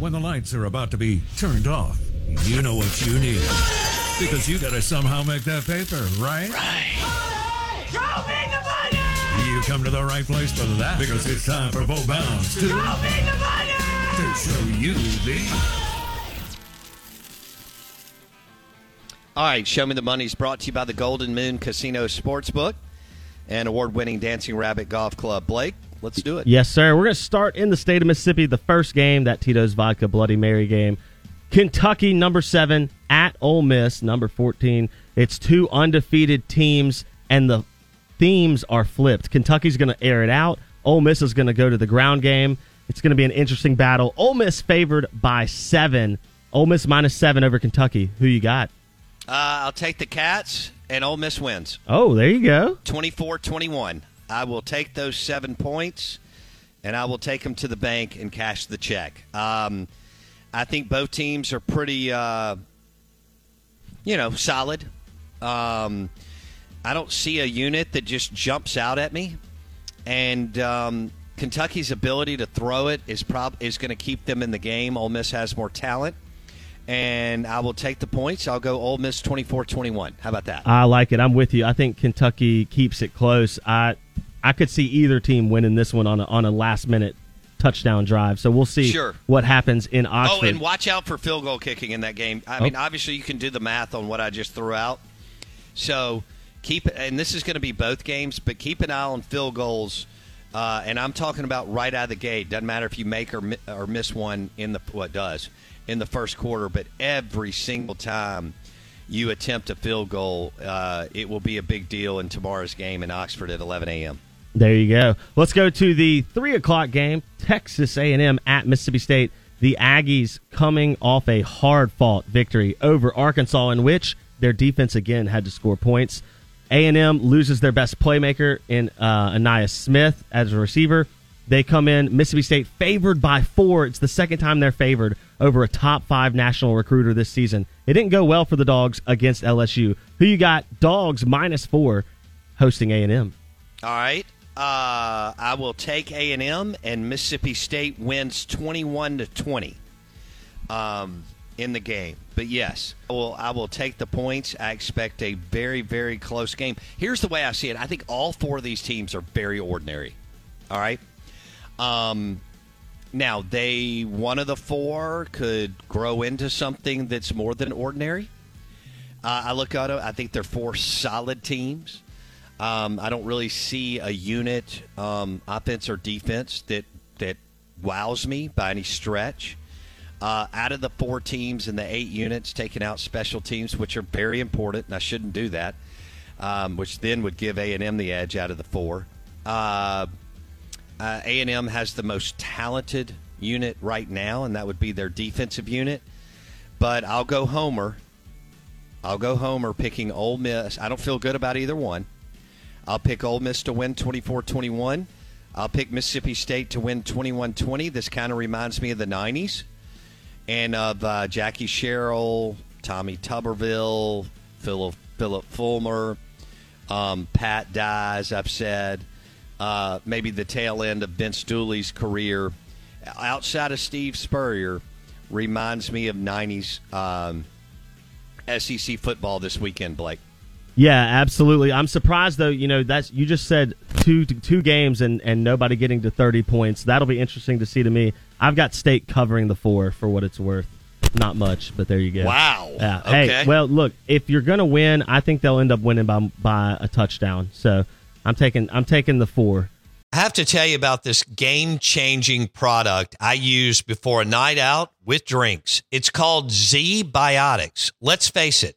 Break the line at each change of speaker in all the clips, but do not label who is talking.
When the lights are about to be turned off, you know what you need. Because you gotta somehow make that paper, right?
Right. Show me the money!
You come to the right place for that because it's time for Bo Bounds to,
Show me the money!
to show you the.
All right, Show Me the Money is brought to you by the Golden Moon Casino Sportsbook and award winning Dancing Rabbit Golf Club. Blake, let's do it.
Yes, sir. We're going to start in the state of Mississippi. The first game, that Tito's Vodka Bloody Mary game. Kentucky, number seven, at Ole Miss, number 14. It's two undefeated teams, and the themes are flipped. Kentucky's going to air it out. Ole Miss is going to go to the ground game. It's going to be an interesting battle. Ole Miss favored by seven. Ole Miss minus seven over Kentucky. Who you got?
Uh, I'll take the Cats, and Ole Miss wins
Oh, there you go.
24 21. I will take those seven points, and I will take them to the bank and cash the check. Um, I think both teams are pretty, uh, you know, solid. Um, I don't see a unit that just jumps out at me, and um, Kentucky's ability to throw it is prob is going to keep them in the game. Ole Miss has more talent, and I will take the points. I'll go Ole Miss 24-21. How about that?
I like it. I'm with you. I think Kentucky keeps it close. I I could see either team winning this one on a, on a last minute touchdown drive. So we'll see
Sure.
what happens in Oxford.
Oh, and watch out for field goal kicking in that game. I mean, obviously you can do the math on what I just threw out. So keep and this is going to be both games, but keep an eye on field goals. Uh, and I'm talking about right out of the gate. Doesn't matter if you make or mi- or miss one in the what does in the first quarter, but every single time you attempt a field goal, uh, it will be a big deal in tomorrow's game in Oxford at 11 a.m.
There you go. Let's go to the three o'clock game. Texas A&M at Mississippi State. The Aggies coming off a hard fought victory over Arkansas, in which their defense again had to score points. A&M loses their best playmaker in uh, Ainias Smith as a receiver. They come in Mississippi State favored by four. It's the second time they're favored over a top five national recruiter this season. It didn't go well for the Dogs against LSU. Who you got? Dogs minus four, hosting A&M.
All right. Uh, I will take A and M, and Mississippi State wins twenty-one to twenty um, in the game. But yes, I will, I will take the points. I expect a very, very close game. Here's the way I see it. I think all four of these teams are very ordinary. All right. Um, now they one of the four could grow into something that's more than ordinary. Uh, I look at it. I think they're four solid teams. Um, I don't really see a unit, um, offense or defense, that that wows me by any stretch. Uh, out of the four teams and the eight units, taking out special teams, which are very important, and I shouldn't do that, um, which then would give A and M the edge out of the four. Uh, uh, A and M has the most talented unit right now, and that would be their defensive unit. But I'll go Homer. I'll go Homer picking Ole Miss. I don't feel good about either one. I'll pick Ole Miss to win 24-21. I'll pick Mississippi State to win 21-20. This kind of reminds me of the 90s and of uh, Jackie Sherrill, Tommy Tuberville, Philip, Philip Fulmer, um, Pat Dye, as I've said, uh, maybe the tail end of Vince Dooley's career. Outside of Steve Spurrier, reminds me of 90s um, SEC football this weekend, Blake.
Yeah, absolutely. I'm surprised though. You know, that's you just said two two games and and nobody getting to 30 points. That'll be interesting to see to me. I've got State covering the four for what it's worth. Not much, but there you go.
Wow.
Yeah.
Okay.
Hey, well, look, if you're gonna win, I think they'll end up winning by by a touchdown. So I'm taking I'm taking the four.
I have to tell you about this game changing product I use before a night out with drinks. It's called ZBiotics. Let's face it,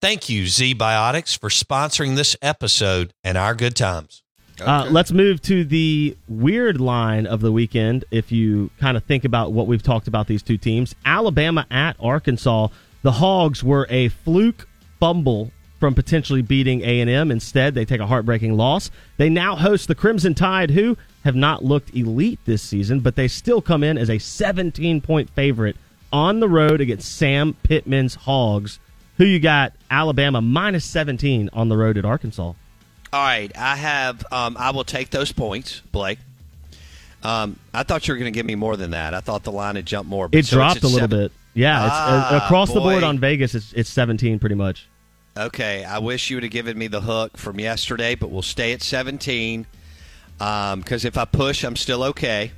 Thank you, ZBiotics, for sponsoring this episode and our good times.
Uh, let's move to the weird line of the weekend. If you kind of think about what we've talked about these two teams, Alabama at Arkansas, the Hogs were a fluke fumble from potentially beating A&M. Instead, they take a heartbreaking loss. They now host the Crimson Tide, who have not looked elite this season, but they still come in as a 17-point favorite on the road against Sam Pittman's Hogs. Who you got? Alabama minus 17 on the road at Arkansas.
All right, I have. Um, I will take those points, Blake. Um, I thought you were going to give me more than that. I thought the line had jumped more. But
It
so
dropped a little
seven.
bit. Yeah, it's uh,
Ah,
across the board on Vegas. It's it's 17 pretty much.
Okay, I wish you would have given me the hook from yesterday, but we'll stay at 17 because if I push, I'm still okay.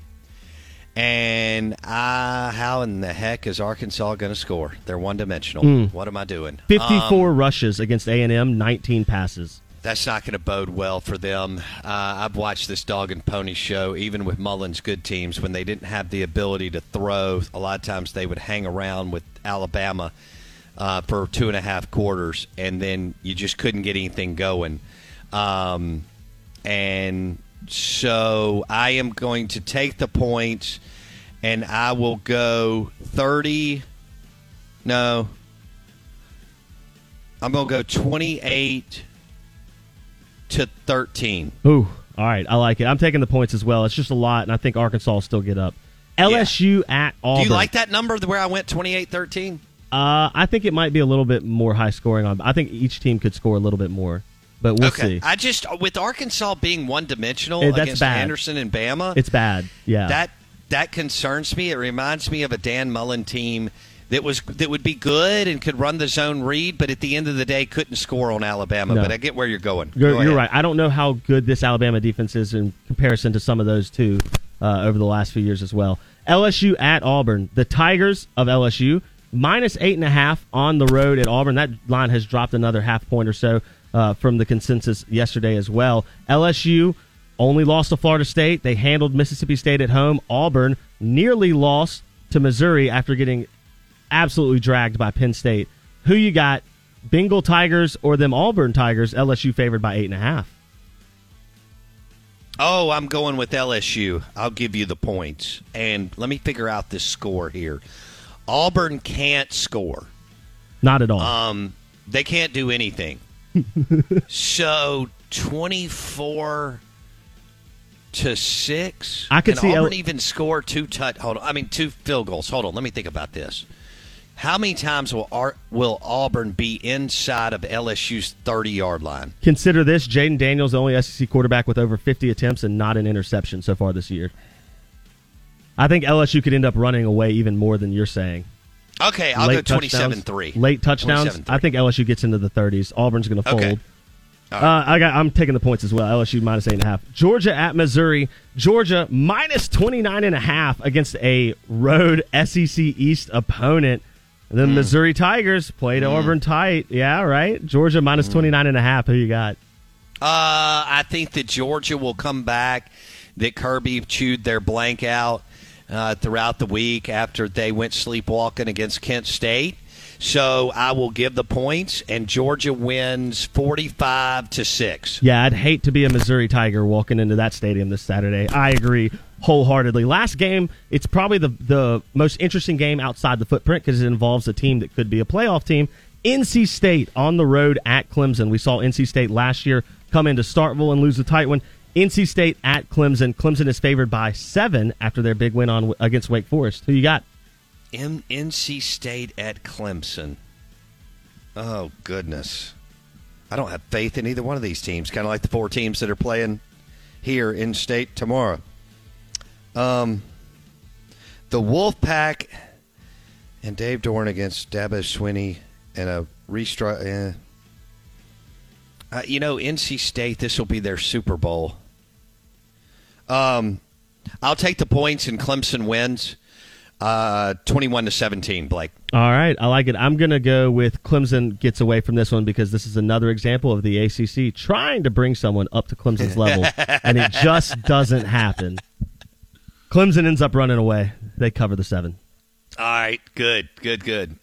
And I, how in the heck is Arkansas going to score? They're one dimensional.
Hmm.
What am I doing?
54
Um,
rushes against A&M, 19 passes.
that's not going to bode well for them. Uh, I've watched this dog and pony show, even with Mullen's good teams, when they didn't have the ability to throw. A lot of times they would hang around with Alabama uh, for two and a half quarters, and then you just couldn't get anything going. Um, and so I am going to take the points, and I will go 30. No. I'm going to go 28 to 13.
Ooh, all right. I like it. I'm taking the points as well. It's just a lot, and I think Arkansas will still get up. LSU at Auburn.
Do you like that number where I went 28 13?
Uh, I think it might be a little bit more high scoring. On. I think each team could score a little bit more, but we'll
okay.
see.
I just, with Arkansas being one dimensional
Eh,
against
bad.
Anderson and Bama,
It's bad. Yeah.
that that concerns me. It reminds me of a Dan Mullen team that was that would be good and could run the zone read, but at the end of the day couldn't score on Alabama.
No.
But I get where you're going.
You're,
Go
you're right. I don't know how good this Alabama defense is in comparison to some of those two uh, over the last few years as well. LSU at Auburn. The Tigers of LSU minus eight and a half on the road at Auburn. That line has dropped another half point or so uh, from the consensus yesterday as well. LSU only lost to Florida State. They handled Mississippi State at home. Auburn nearly lost to Missouri after getting absolutely dragged by Penn State. Who you got? Bengal Tigers or them Auburn Tigers? LSU favored by eight and a half.
Oh, I'm going with LSU. I'll give you the points. And let me figure out this score here. Auburn can't score.
Not at all.
Um, they can't do anything. So 24 to 6.
I could
Can
see L-
Auburn even score two touch hold on. I mean two field goals. Hold on, let me think about this. How many times will Ar- will Auburn be inside of LSU's 30-yard line?
Consider this: Jayden Daniels, the only SEC quarterback with over 50 attempts and not an interception so far this year. I think LSU could end up running away even more than you're saying.
Okay, I'll
late
go 27-3.
Late touchdowns.
27-3.
I think LSU gets into the 30s. Auburn's going to fold.
Okay.
Uh, I got. I'm taking the points as well. LSU minus eight and a half. Georgia at Missouri. Georgia minus 29 and a half against a road SEC East opponent. And
Hmm.
then Missouri Tigers played Auburn tight. Yeah, right. Georgia minus
Hmm.
29 and a half. Who you got?
Uh, I think that Georgia will come back. That Kirby chewed their blank out uh, throughout the week after they went sleepwalking against Kent State. So I will give the points, and Georgia wins forty-five to six.
Yeah, I'd hate to be a Missouri Tiger walking into that stadium this Saturday. I agree wholeheartedly. Last game, it's probably the the most interesting game outside the footprint because it involves a team that could be a playoff team. NC State on the road at Clemson. We saw NC State last year come into Starkville and lose a tight one. NC State at Clemson. Clemson is favored by seven after their big win on against Wake Forest. Who you got?
M- NC State at Clemson. Oh goodness, I don't have faith in either one of these teams. Kind of like the four teams that are playing here in state tomorrow. Um, the Wolfpack and Dave Doeren against Dabo Swinney and a restart. Eh. Uh, you know, NC State. This will be their Super Bowl. Um, I'll take the points and Clemson wins uh, 21 to 17, Blake.
All right, I like it. I'm going to go with Clemson gets away from this one because this is another example of the ACC trying to bring someone up to Clemson's level, and it just doesn't happen. Clemson ends up running away. They cover the seven.
All right, good, good, good.